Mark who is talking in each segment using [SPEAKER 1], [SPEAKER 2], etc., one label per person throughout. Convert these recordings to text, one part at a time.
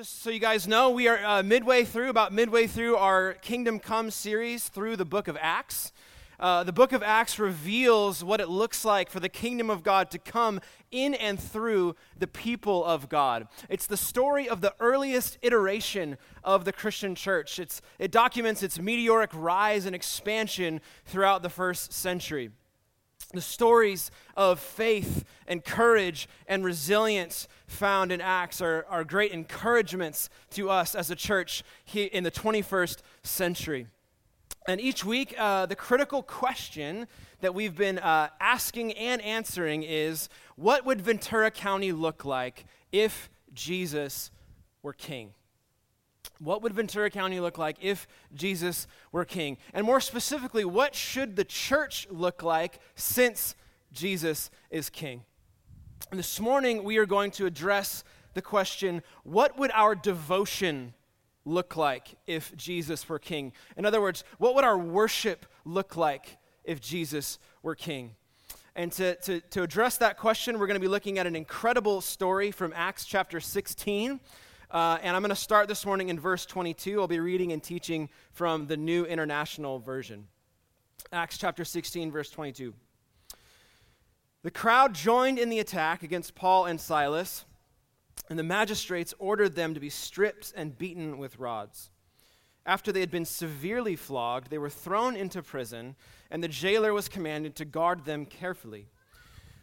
[SPEAKER 1] just so you guys know, we are uh, midway through, about midway through our Kingdom Come series through the book of Acts. Uh, the book of Acts reveals what it looks like for the kingdom of God to come in and through the people of God. It's the story of the earliest iteration of the Christian church. It's, it documents its meteoric rise and expansion throughout the first century. The stories of faith and courage and resilience found in Acts are, are great encouragements to us as a church in the 21st century. And each week, uh, the critical question that we've been uh, asking and answering is what would Ventura County look like if Jesus were king? What would Ventura County look like if Jesus were king? And more specifically, what should the church look like since Jesus is king? And this morning, we are going to address the question what would our devotion look like if Jesus were king? In other words, what would our worship look like if Jesus were king? And to, to, to address that question, we're going to be looking at an incredible story from Acts chapter 16. Uh, and I'm going to start this morning in verse 22. I'll be reading and teaching from the New International Version. Acts chapter 16, verse 22. The crowd joined in the attack against Paul and Silas, and the magistrates ordered them to be stripped and beaten with rods. After they had been severely flogged, they were thrown into prison, and the jailer was commanded to guard them carefully.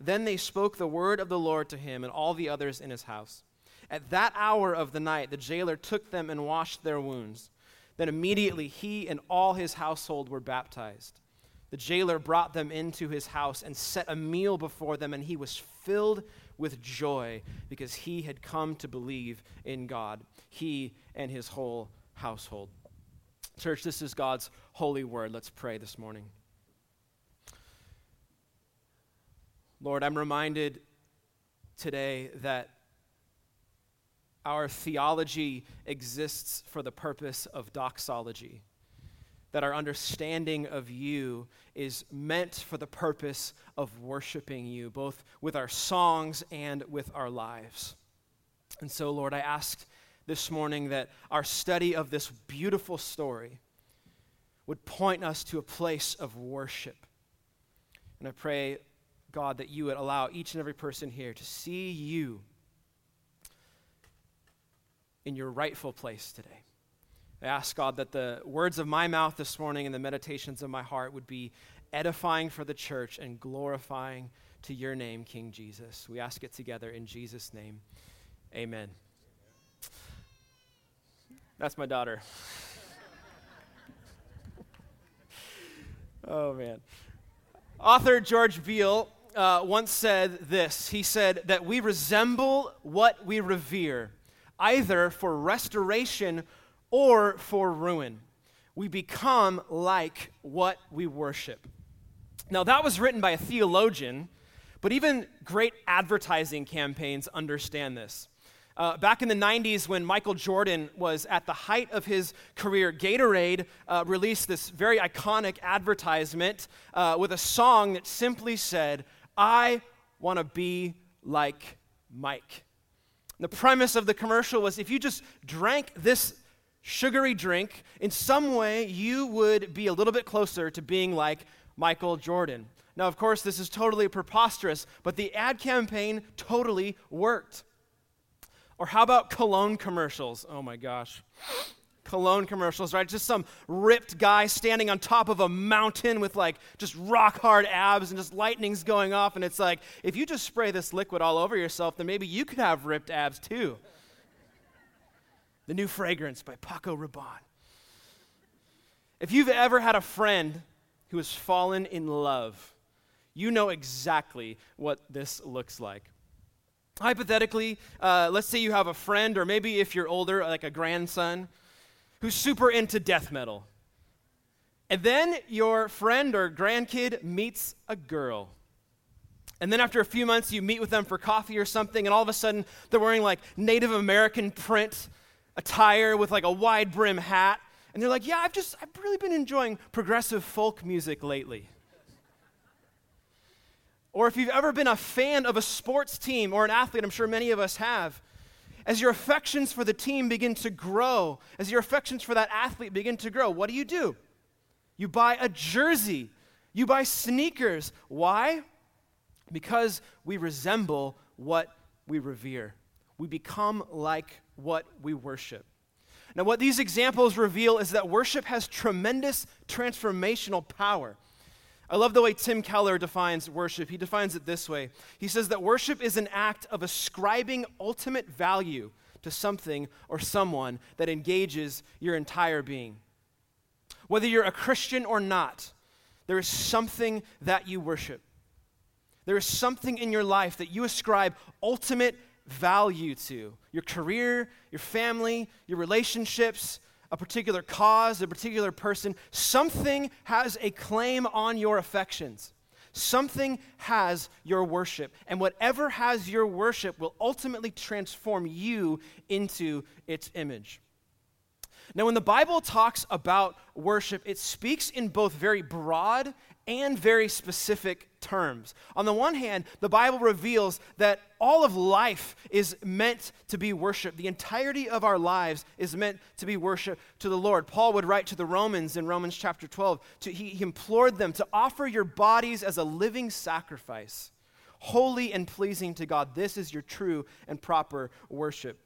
[SPEAKER 1] Then they spoke the word of the Lord to him and all the others in his house. At that hour of the night, the jailer took them and washed their wounds. Then immediately he and all his household were baptized. The jailer brought them into his house and set a meal before them, and he was filled with joy because he had come to believe in God, he and his whole household. Church, this is God's holy word. Let's pray this morning. Lord, I'm reminded today that our theology exists for the purpose of doxology, that our understanding of you is meant for the purpose of worshiping you, both with our songs and with our lives. And so, Lord, I ask this morning that our study of this beautiful story would point us to a place of worship. And I pray, God, that you would allow each and every person here to see you in your rightful place today. I ask, God, that the words of my mouth this morning and the meditations of my heart would be edifying for the church and glorifying to your name, King Jesus. We ask it together in Jesus' name. Amen. That's my daughter. oh, man. Author George Beale uh, once said this He said that we resemble what we revere, either for restoration or for ruin. We become like what we worship. Now, that was written by a theologian, but even great advertising campaigns understand this. Uh, back in the 90s, when Michael Jordan was at the height of his career, Gatorade uh, released this very iconic advertisement uh, with a song that simply said, I want to be like Mike. The premise of the commercial was if you just drank this sugary drink, in some way you would be a little bit closer to being like Michael Jordan. Now, of course, this is totally preposterous, but the ad campaign totally worked. Or how about cologne commercials? Oh my gosh. Cologne commercials, right? Just some ripped guy standing on top of a mountain with like just rock hard abs and just lightning's going off. And it's like, if you just spray this liquid all over yourself, then maybe you could have ripped abs too. The new fragrance by Paco Rabanne. If you've ever had a friend who has fallen in love, you know exactly what this looks like. Hypothetically, uh, let's say you have a friend, or maybe if you're older, like a grandson, who's super into death metal. And then your friend or grandkid meets a girl. And then after a few months, you meet with them for coffee or something, and all of a sudden, they're wearing like Native American print attire with like a wide brim hat. And they're like, Yeah, I've just, I've really been enjoying progressive folk music lately. Or if you've ever been a fan of a sports team or an athlete, I'm sure many of us have, as your affections for the team begin to grow, as your affections for that athlete begin to grow, what do you do? You buy a jersey, you buy sneakers. Why? Because we resemble what we revere. We become like what we worship. Now, what these examples reveal is that worship has tremendous transformational power. I love the way Tim Keller defines worship. He defines it this way He says that worship is an act of ascribing ultimate value to something or someone that engages your entire being. Whether you're a Christian or not, there is something that you worship. There is something in your life that you ascribe ultimate value to your career, your family, your relationships, a particular cause, a particular person. Something has a claim on your affections. Something has your worship. And whatever has your worship will ultimately transform you into its image. Now, when the Bible talks about worship, it speaks in both very broad and very specific terms. On the one hand, the Bible reveals that all of life is meant to be worship. The entirety of our lives is meant to be worship to the Lord. Paul would write to the Romans in Romans chapter 12, to, he, he implored them to offer your bodies as a living sacrifice, holy and pleasing to God. This is your true and proper worship.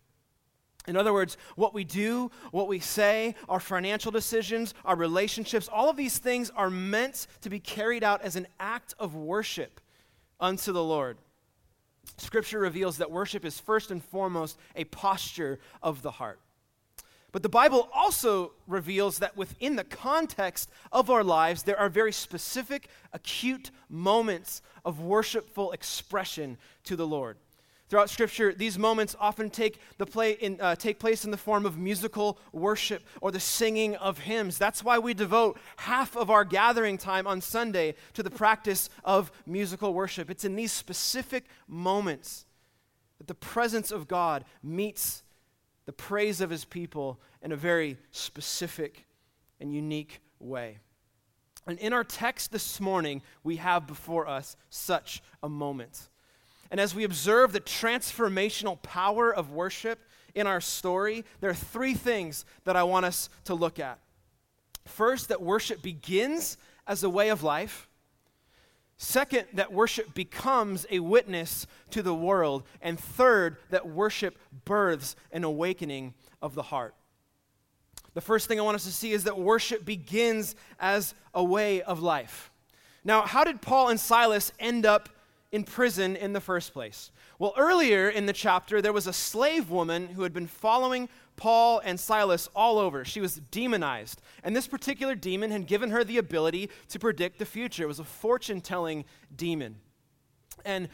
[SPEAKER 1] In other words, what we do, what we say, our financial decisions, our relationships, all of these things are meant to be carried out as an act of worship unto the Lord. Scripture reveals that worship is first and foremost a posture of the heart. But the Bible also reveals that within the context of our lives, there are very specific, acute moments of worshipful expression to the Lord. Throughout Scripture, these moments often take, the play in, uh, take place in the form of musical worship or the singing of hymns. That's why we devote half of our gathering time on Sunday to the practice of musical worship. It's in these specific moments that the presence of God meets the praise of his people in a very specific and unique way. And in our text this morning, we have before us such a moment. And as we observe the transformational power of worship in our story, there are three things that I want us to look at. First, that worship begins as a way of life. Second, that worship becomes a witness to the world. And third, that worship births an awakening of the heart. The first thing I want us to see is that worship begins as a way of life. Now, how did Paul and Silas end up in prison in the first place? Well, earlier in the chapter, there was a slave woman who had been following Paul and Silas all over. She was demonized. And this particular demon had given her the ability to predict the future. It was a fortune telling demon. And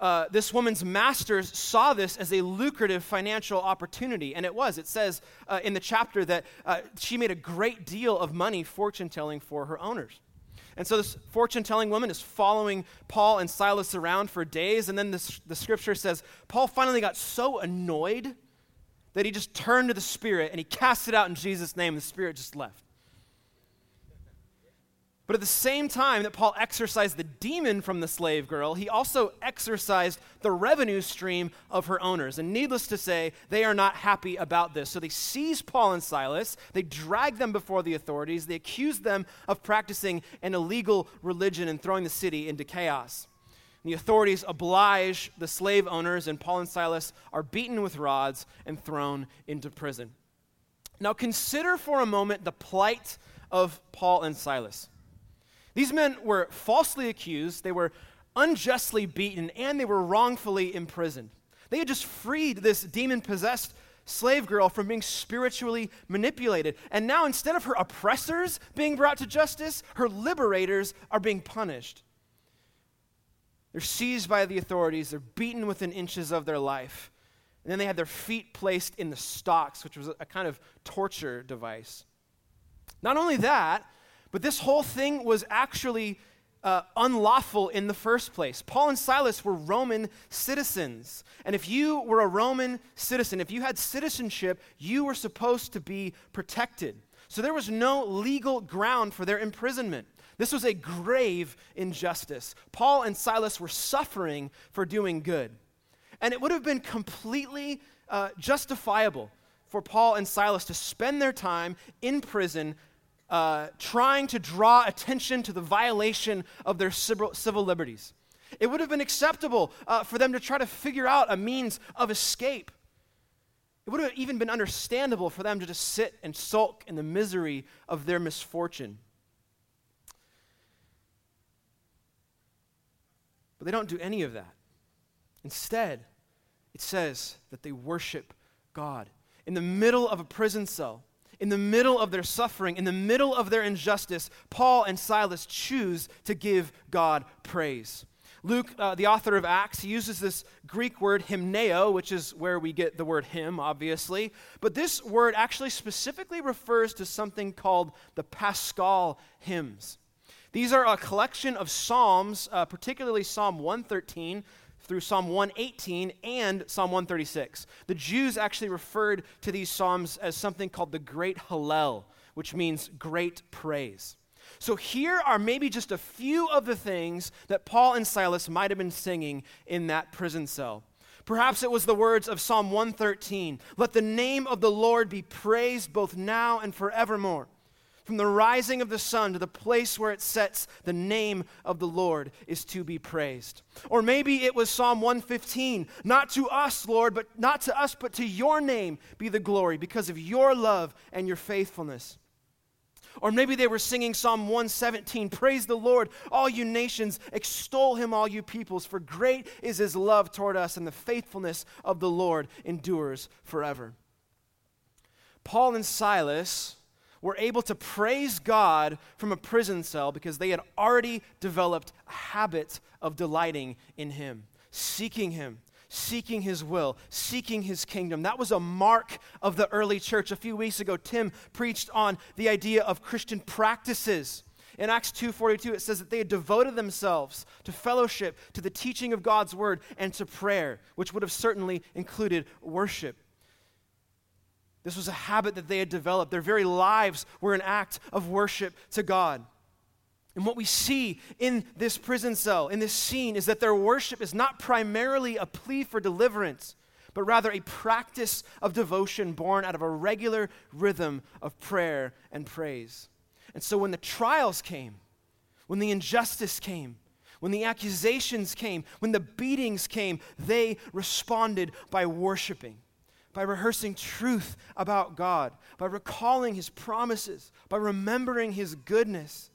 [SPEAKER 1] uh, this woman's masters saw this as a lucrative financial opportunity, and it was. It says uh, in the chapter that uh, she made a great deal of money fortune telling for her owners. And so this fortune telling woman is following Paul and Silas around for days. And then the scripture says Paul finally got so annoyed that he just turned to the Spirit and he cast it out in Jesus' name. And the Spirit just left. But at the same time that Paul exorcised the demon from the slave girl, he also exorcised the revenue stream of her owners. And needless to say, they are not happy about this. So they seize Paul and Silas, they drag them before the authorities, they accuse them of practicing an illegal religion and throwing the city into chaos. The authorities oblige the slave owners, and Paul and Silas are beaten with rods and thrown into prison. Now, consider for a moment the plight of Paul and Silas. These men were falsely accused, they were unjustly beaten, and they were wrongfully imprisoned. They had just freed this demon possessed slave girl from being spiritually manipulated. And now, instead of her oppressors being brought to justice, her liberators are being punished. They're seized by the authorities, they're beaten within inches of their life. And then they had their feet placed in the stocks, which was a kind of torture device. Not only that, but this whole thing was actually uh, unlawful in the first place. Paul and Silas were Roman citizens. And if you were a Roman citizen, if you had citizenship, you were supposed to be protected. So there was no legal ground for their imprisonment. This was a grave injustice. Paul and Silas were suffering for doing good. And it would have been completely uh, justifiable for Paul and Silas to spend their time in prison uh, trying to draw attention to the violation of their civil, civil liberties. It would have been acceptable uh, for them to try to figure out a means of escape. It would have even been understandable for them to just sit and sulk in the misery of their misfortune. But they don't do any of that. Instead, it says that they worship God. In the middle of a prison cell, in the middle of their suffering, in the middle of their injustice, Paul and Silas choose to give God praise. Luke, uh, the author of Acts, uses this Greek word hymneo, which is where we get the word hymn, obviously. But this word actually specifically refers to something called the Paschal hymns. These are a collection of psalms, uh, particularly Psalm 113, through Psalm 118 and Psalm 136. The Jews actually referred to these Psalms as something called the Great Hallel, which means great praise. So here are maybe just a few of the things that Paul and Silas might have been singing in that prison cell. Perhaps it was the words of Psalm 113 Let the name of the Lord be praised both now and forevermore. From the rising of the sun to the place where it sets, the name of the Lord is to be praised. Or maybe it was Psalm 115 Not to us, Lord, but not to us, but to your name be the glory because of your love and your faithfulness. Or maybe they were singing Psalm 117 Praise the Lord, all you nations, extol him, all you peoples, for great is his love toward us, and the faithfulness of the Lord endures forever. Paul and Silas were able to praise God from a prison cell because they had already developed a habit of delighting in Him, seeking Him, seeking His will, seeking His kingdom. That was a mark of the early church. A few weeks ago, Tim preached on the idea of Christian practices. In Acts 2:42 it says that they had devoted themselves to fellowship, to the teaching of God's word and to prayer, which would have certainly included worship. This was a habit that they had developed. Their very lives were an act of worship to God. And what we see in this prison cell, in this scene, is that their worship is not primarily a plea for deliverance, but rather a practice of devotion born out of a regular rhythm of prayer and praise. And so when the trials came, when the injustice came, when the accusations came, when the beatings came, they responded by worshiping by rehearsing truth about God, by recalling His promises, by remembering His goodness.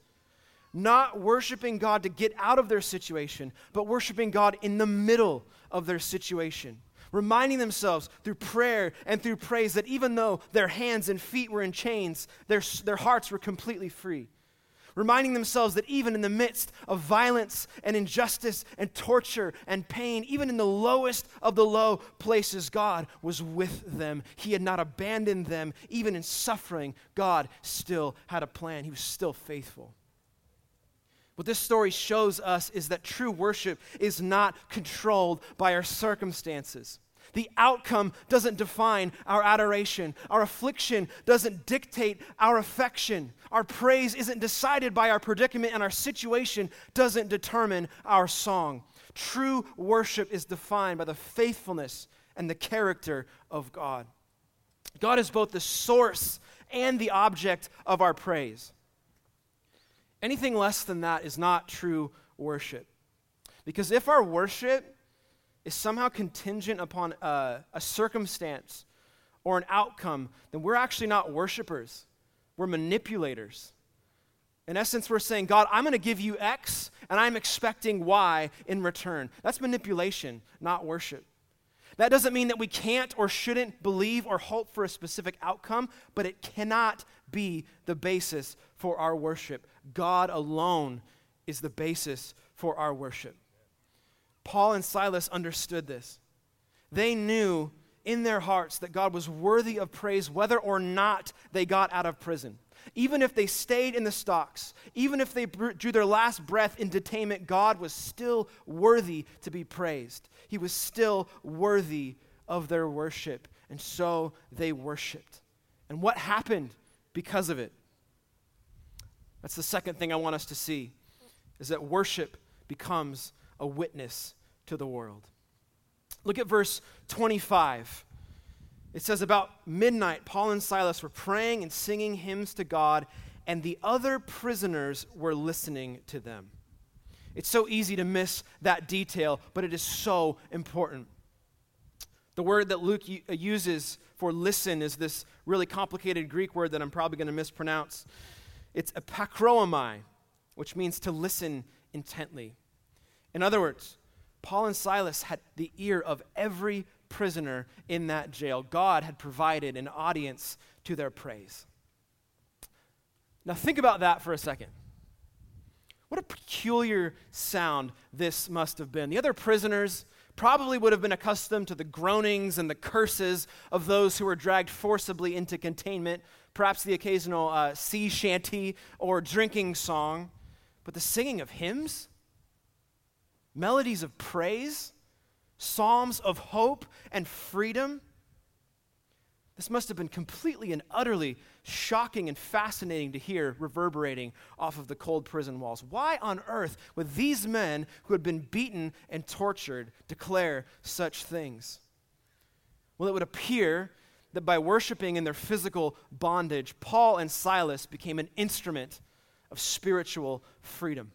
[SPEAKER 1] Not worshiping God to get out of their situation, but worshiping God in the middle of their situation. Reminding themselves through prayer and through praise that even though their hands and feet were in chains, their, their hearts were completely free reminding themselves that even in the midst of violence and injustice and torture and pain, even in the lowest of the low places, God was with them. He had not abandoned them. Even in suffering, God still had a plan, He was still faithful. What this story shows us is that true worship is not controlled by our circumstances. The outcome doesn't define our adoration. Our affliction doesn't dictate our affection. Our praise isn't decided by our predicament, and our situation doesn't determine our song. True worship is defined by the faithfulness and the character of God. God is both the source and the object of our praise. Anything less than that is not true worship. Because if our worship is somehow contingent upon a, a circumstance or an outcome, then we're actually not worshipers. We're manipulators. In essence, we're saying, God, I'm going to give you X, and I'm expecting Y in return. That's manipulation, not worship. That doesn't mean that we can't or shouldn't believe or hope for a specific outcome, but it cannot be the basis for our worship. God alone is the basis for our worship. Paul and Silas understood this. They knew in their hearts that God was worthy of praise whether or not they got out of prison. Even if they stayed in the stocks, even if they drew their last breath in detainment, God was still worthy to be praised. He was still worthy of their worship. And so they worshiped. And what happened because of it? That's the second thing I want us to see is that worship becomes a witness to the world. Look at verse 25. It says, About midnight, Paul and Silas were praying and singing hymns to God, and the other prisoners were listening to them. It's so easy to miss that detail, but it is so important. The word that Luke uh, uses for listen is this really complicated Greek word that I'm probably going to mispronounce. It's epakroamai, which means to listen intently. In other words, Paul and Silas had the ear of every prisoner in that jail. God had provided an audience to their praise. Now, think about that for a second. What a peculiar sound this must have been. The other prisoners probably would have been accustomed to the groanings and the curses of those who were dragged forcibly into containment, perhaps the occasional uh, sea shanty or drinking song. But the singing of hymns, melodies of praise, psalms of hope and freedom. This must have been completely and utterly shocking and fascinating to hear reverberating off of the cold prison walls. Why on earth would these men who had been beaten and tortured declare such things? Well, it would appear that by worshiping in their physical bondage, Paul and Silas became an instrument of spiritual freedom.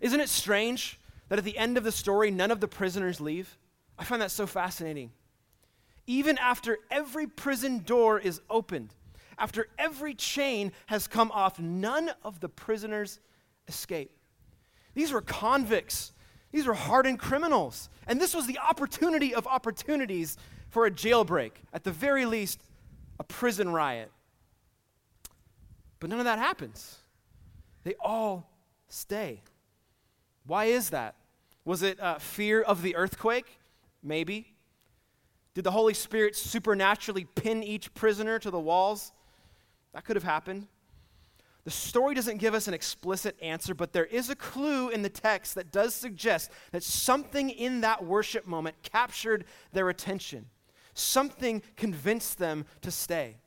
[SPEAKER 1] Isn't it strange that at the end of the story, none of the prisoners leave? I find that so fascinating. Even after every prison door is opened, after every chain has come off, none of the prisoners escape. These were convicts, these were hardened criminals. And this was the opportunity of opportunities for a jailbreak, at the very least, a prison riot. But none of that happens. They all stay. Why is that? Was it uh, fear of the earthquake? Maybe. Did the Holy Spirit supernaturally pin each prisoner to the walls? That could have happened. The story doesn't give us an explicit answer, but there is a clue in the text that does suggest that something in that worship moment captured their attention. Something convinced them to stay.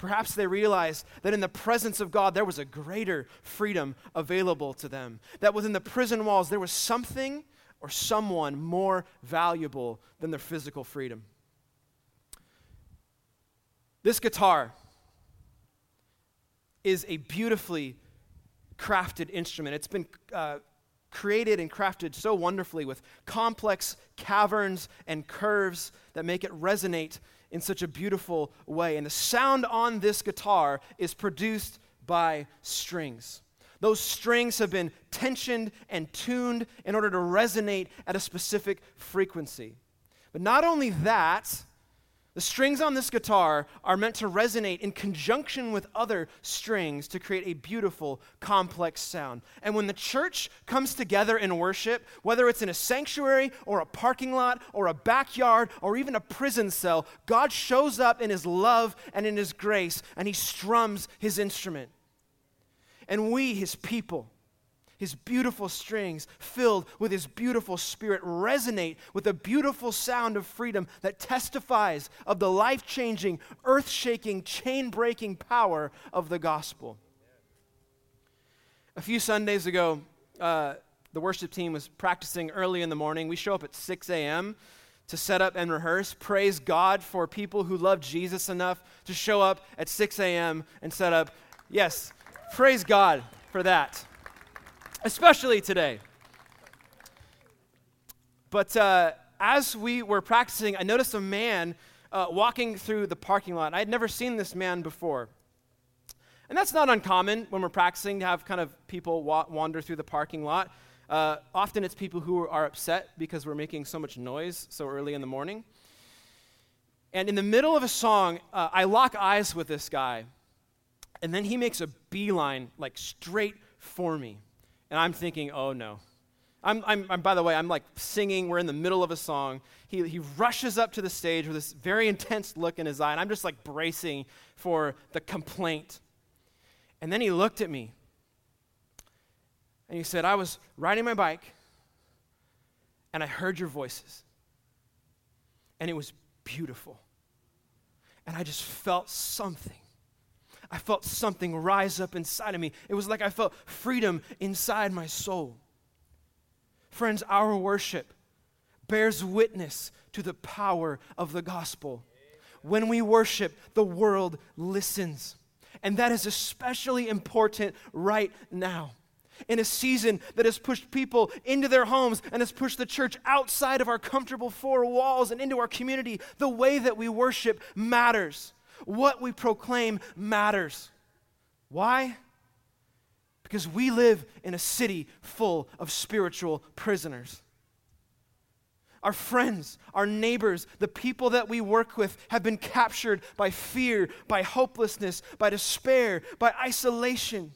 [SPEAKER 1] Perhaps they realized that in the presence of God, there was a greater freedom available to them. That within the prison walls, there was something or someone more valuable than their physical freedom. This guitar is a beautifully crafted instrument. It's been uh, created and crafted so wonderfully with complex caverns and curves that make it resonate in such a beautiful way. And the sound on this guitar is produced by strings. Those strings have been tensioned and tuned in order to resonate at a specific frequency. But not only that, the strings on this guitar are meant to resonate in conjunction with other strings to create a beautiful, complex sound. And when the church comes together in worship, whether it's in a sanctuary or a parking lot or a backyard or even a prison cell, God shows up in His love and in His grace and He strums His instrument. And we, His people, his beautiful strings, filled with his beautiful spirit, resonate with a beautiful sound of freedom that testifies of the life changing, earth shaking, chain breaking power of the gospel. A few Sundays ago, uh, the worship team was practicing early in the morning. We show up at 6 a.m. to set up and rehearse. Praise God for people who love Jesus enough to show up at 6 a.m. and set up. Yes, praise God for that especially today. But uh, as we were practicing, I noticed a man uh, walking through the parking lot. I had never seen this man before. And that's not uncommon when we're practicing to have kind of people wa- wander through the parking lot. Uh, often it's people who are upset because we're making so much noise so early in the morning. And in the middle of a song, uh, I lock eyes with this guy, and then he makes a beeline, like straight for me. And I'm thinking, oh no. I'm, I'm, I'm, by the way, I'm like singing. We're in the middle of a song. He, he rushes up to the stage with this very intense look in his eye, and I'm just like bracing for the complaint. And then he looked at me and he said, I was riding my bike and I heard your voices. And it was beautiful. And I just felt something. I felt something rise up inside of me. It was like I felt freedom inside my soul. Friends, our worship bears witness to the power of the gospel. When we worship, the world listens. And that is especially important right now. In a season that has pushed people into their homes and has pushed the church outside of our comfortable four walls and into our community, the way that we worship matters. What we proclaim matters. Why? Because we live in a city full of spiritual prisoners. Our friends, our neighbors, the people that we work with have been captured by fear, by hopelessness, by despair, by isolation.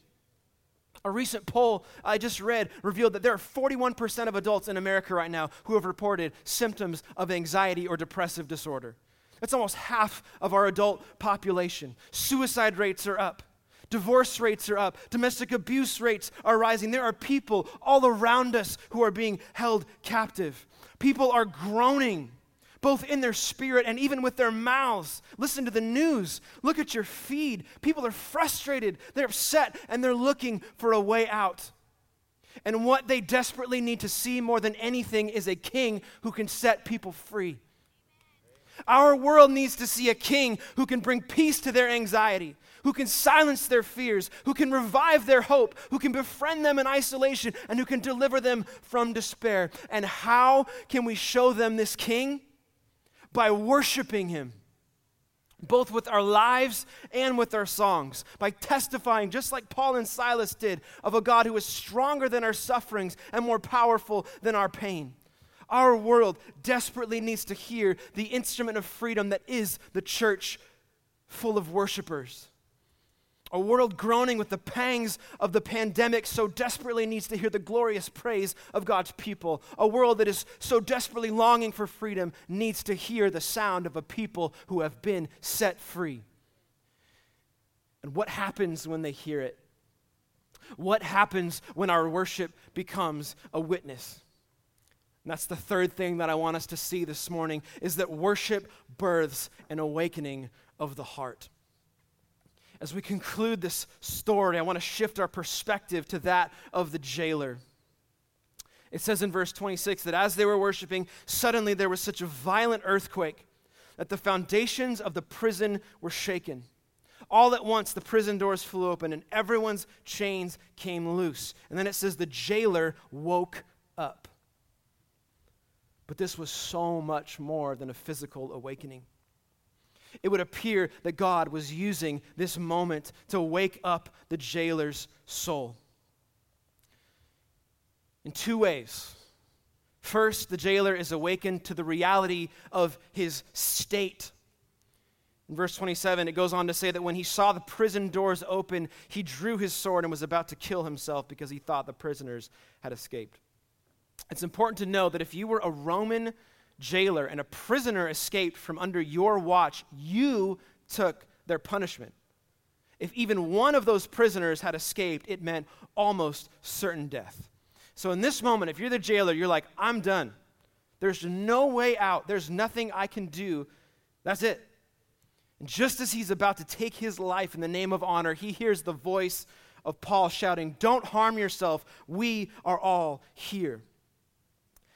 [SPEAKER 1] A recent poll I just read revealed that there are 41% of adults in America right now who have reported symptoms of anxiety or depressive disorder. That's almost half of our adult population. Suicide rates are up. Divorce rates are up. Domestic abuse rates are rising. There are people all around us who are being held captive. People are groaning, both in their spirit and even with their mouths. Listen to the news. Look at your feed. People are frustrated, they're upset, and they're looking for a way out. And what they desperately need to see more than anything is a king who can set people free. Our world needs to see a king who can bring peace to their anxiety, who can silence their fears, who can revive their hope, who can befriend them in isolation, and who can deliver them from despair. And how can we show them this king? By worshiping him. Both with our lives and with our songs, by testifying, just like Paul and Silas did, of a God who is stronger than our sufferings and more powerful than our pain. Our world desperately needs to hear the instrument of freedom that is the church full of worshipers. A world groaning with the pangs of the pandemic so desperately needs to hear the glorious praise of God's people. A world that is so desperately longing for freedom needs to hear the sound of a people who have been set free. And what happens when they hear it? What happens when our worship becomes a witness? And that's the third thing that I want us to see this morning is that worship births an awakening of the heart. As we conclude this story, I want to shift our perspective to that of the jailer. It says in verse 26 that as they were worshiping, suddenly there was such a violent earthquake that the foundations of the prison were shaken. All at once, the prison doors flew open and everyone's chains came loose. And then it says the jailer woke. But this was so much more than a physical awakening. It would appear that God was using this moment to wake up the jailer's soul. In two ways. First, the jailer is awakened to the reality of his state. In verse 27, it goes on to say that when he saw the prison doors open, he drew his sword and was about to kill himself because he thought the prisoners had escaped. It's important to know that if you were a Roman jailer and a prisoner escaped from under your watch, you took their punishment. If even one of those prisoners had escaped, it meant almost certain death. So, in this moment, if you're the jailer, you're like, I'm done. There's no way out. There's nothing I can do. That's it. And just as he's about to take his life in the name of honor, he hears the voice of Paul shouting, Don't harm yourself. We are all here.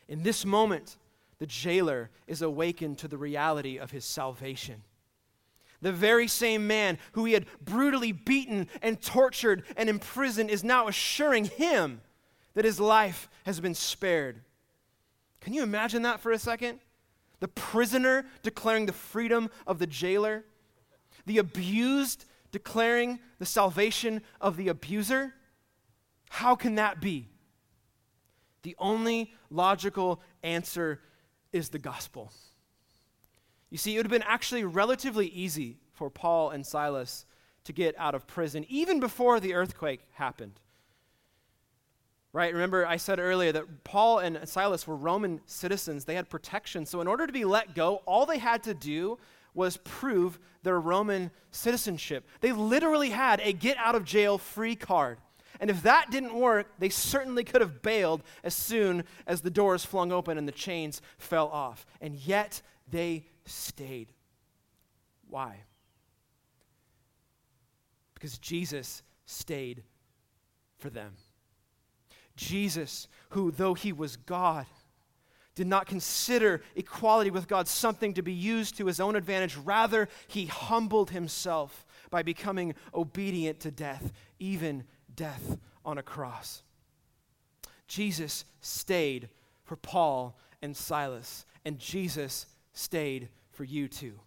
[SPEAKER 1] In this moment, the jailer is awakened to the reality of his salvation. The very same man who he had brutally beaten and tortured and imprisoned is now assuring him that his life has been spared. Can you imagine that for a second? The prisoner declaring the freedom of the jailer, the abused declaring the salvation of the abuser. How can that be? The only logical answer is the gospel. You see, it would have been actually relatively easy for Paul and Silas to get out of prison even before the earthquake happened. Right? Remember, I said earlier that Paul and Silas were Roman citizens. They had protection. So, in order to be let go, all they had to do was prove their Roman citizenship. They literally had a get out of jail free card. And if that didn't work, they certainly could have bailed as soon as the doors flung open and the chains fell off. And yet they stayed. Why? Because Jesus stayed for them. Jesus, who, though he was God, did not consider equality with God something to be used to his own advantage. Rather, he humbled himself by becoming obedient to death, even death on a cross. Jesus stayed for Paul and Silas, and Jesus stayed for you too.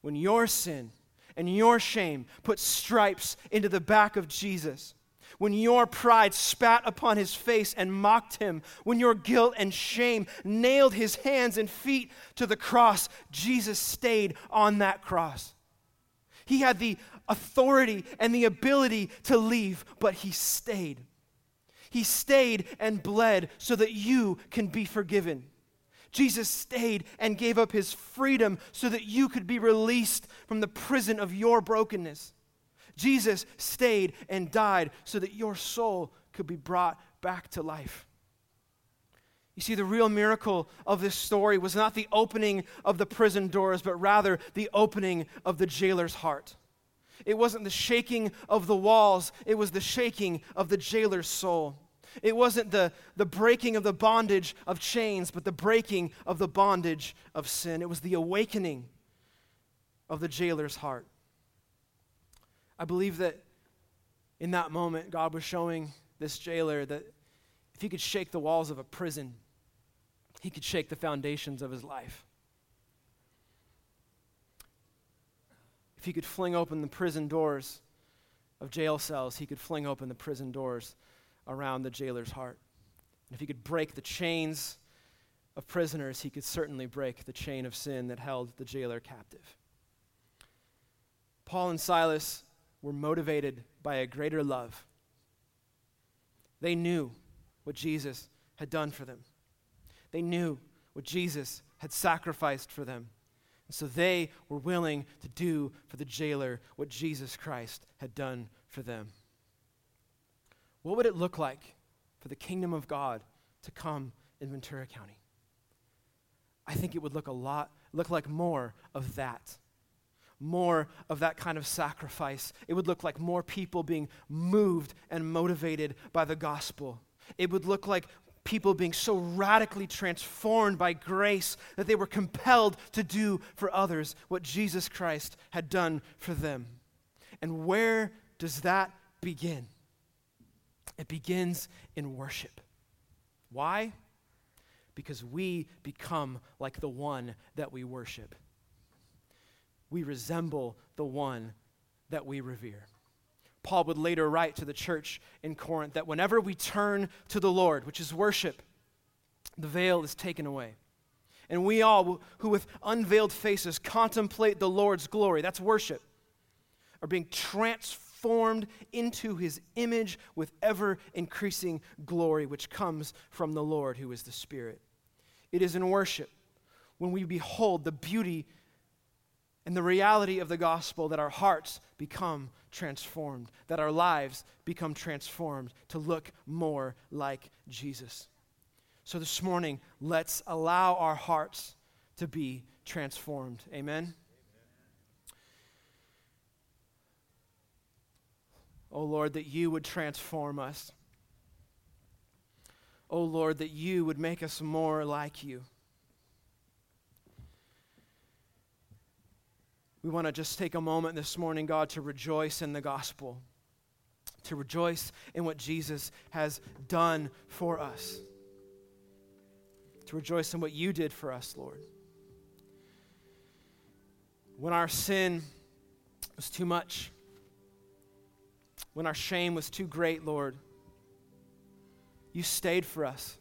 [SPEAKER 1] When your sin and your shame put stripes into the back of Jesus, when your pride spat upon his face and mocked him, when your guilt and shame nailed his hands and feet to the cross, Jesus stayed on that cross. He had the authority and the ability to leave, but he stayed. He stayed and bled so that you can be forgiven. Jesus stayed and gave up his freedom so that you could be released from the prison of your brokenness. Jesus stayed and died so that your soul could be brought back to life. You see, the real miracle of this story was not the opening of the prison doors, but rather the opening of the jailer's heart. It wasn't the shaking of the walls, it was the shaking of the jailer's soul. It wasn't the, the breaking of the bondage of chains, but the breaking of the bondage of sin. It was the awakening of the jailer's heart. I believe that in that moment, God was showing this jailer that if he could shake the walls of a prison, he could shake the foundations of his life. If he could fling open the prison doors of jail cells, he could fling open the prison doors around the jailer's heart. And if he could break the chains of prisoners, he could certainly break the chain of sin that held the jailer captive. Paul and Silas were motivated by a greater love. They knew what Jesus had done for them, they knew what Jesus had sacrificed for them. And so they were willing to do for the jailer what Jesus Christ had done for them. What would it look like for the kingdom of God to come in Ventura County? I think it would look a lot, look like more of that. More of that kind of sacrifice. It would look like more people being moved and motivated by the gospel. It would look like people being so radically transformed by grace that they were compelled to do for others what Jesus Christ had done for them. And where does that begin? It begins in worship. Why? Because we become like the one that we worship. We resemble the one that we revere. Paul would later write to the church in Corinth that whenever we turn to the Lord, which is worship, the veil is taken away. And we all, who with unveiled faces contemplate the Lord's glory, that's worship, are being transformed into his image with ever increasing glory, which comes from the Lord, who is the Spirit. It is in worship when we behold the beauty and the reality of the gospel that our hearts become transformed, that our lives become transformed to look more like Jesus. So this morning, let's allow our hearts to be transformed. Amen. Oh Lord, that you would transform us. Oh Lord, that you would make us more like you. We want to just take a moment this morning, God, to rejoice in the gospel, to rejoice in what Jesus has done for us, to rejoice in what you did for us, Lord. When our sin was too much, when our shame was too great, Lord, you stayed for us.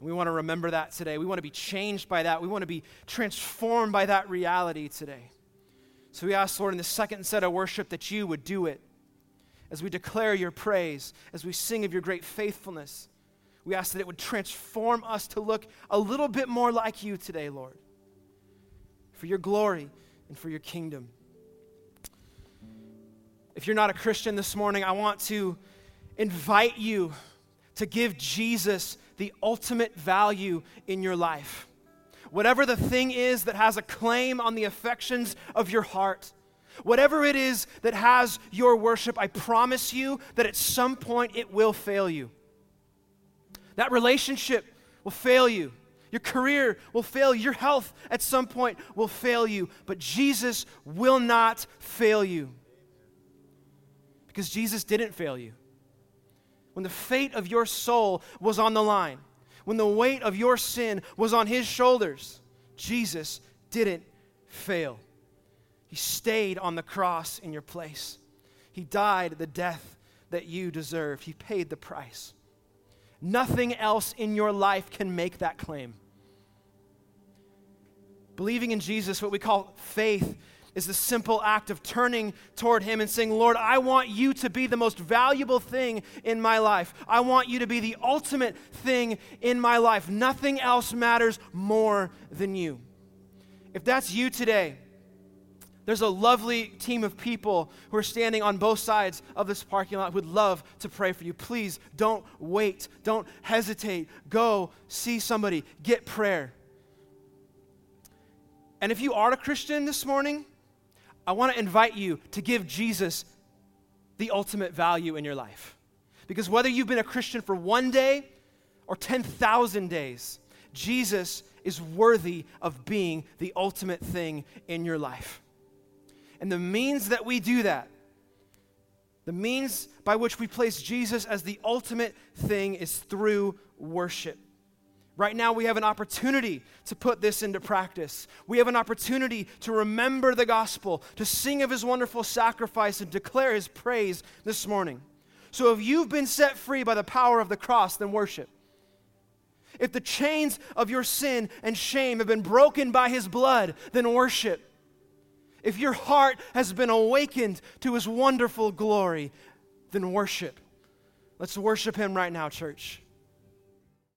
[SPEAKER 1] We want to remember that today. We want to be changed by that. We want to be transformed by that reality today. So we ask, Lord, in the second set of worship that you would do it. As we declare your praise, as we sing of your great faithfulness, we ask that it would transform us to look a little bit more like you today, Lord, for your glory and for your kingdom. If you're not a Christian this morning, I want to invite you to give Jesus the ultimate value in your life. Whatever the thing is that has a claim on the affections of your heart, whatever it is that has your worship, I promise you that at some point it will fail you. That relationship will fail you. Your career will fail you. Your health at some point will fail you. But Jesus will not fail you. Because Jesus didn't fail you when the fate of your soul was on the line, when the weight of your sin was on his shoulders, Jesus didn't fail. He stayed on the cross in your place. He died the death that you deserved. He paid the price. Nothing else in your life can make that claim. Believing in Jesus, what we call faith, is the simple act of turning toward Him and saying, Lord, I want you to be the most valuable thing in my life. I want you to be the ultimate thing in my life. Nothing else matters more than you. If that's you today, there's a lovely team of people who are standing on both sides of this parking lot who would love to pray for you. Please don't wait. Don't hesitate. Go see somebody. Get prayer. And if you are a Christian this morning, I want to invite you to give Jesus the ultimate value in your life. Because whether you've been a Christian for one day or 10,000 days, Jesus is worthy of being the ultimate thing in your life. And the means that we do that, the means by which we place Jesus as the ultimate thing, is through worship. Right now, we have an opportunity to put this into practice. We have an opportunity to remember the gospel, to sing of his wonderful sacrifice, and declare his praise this morning. So, if you've been set free by the power of the cross, then worship. If the chains of your sin and shame have been broken by his blood, then worship. If your heart has been awakened to his wonderful glory, then worship. Let's worship him right now, church.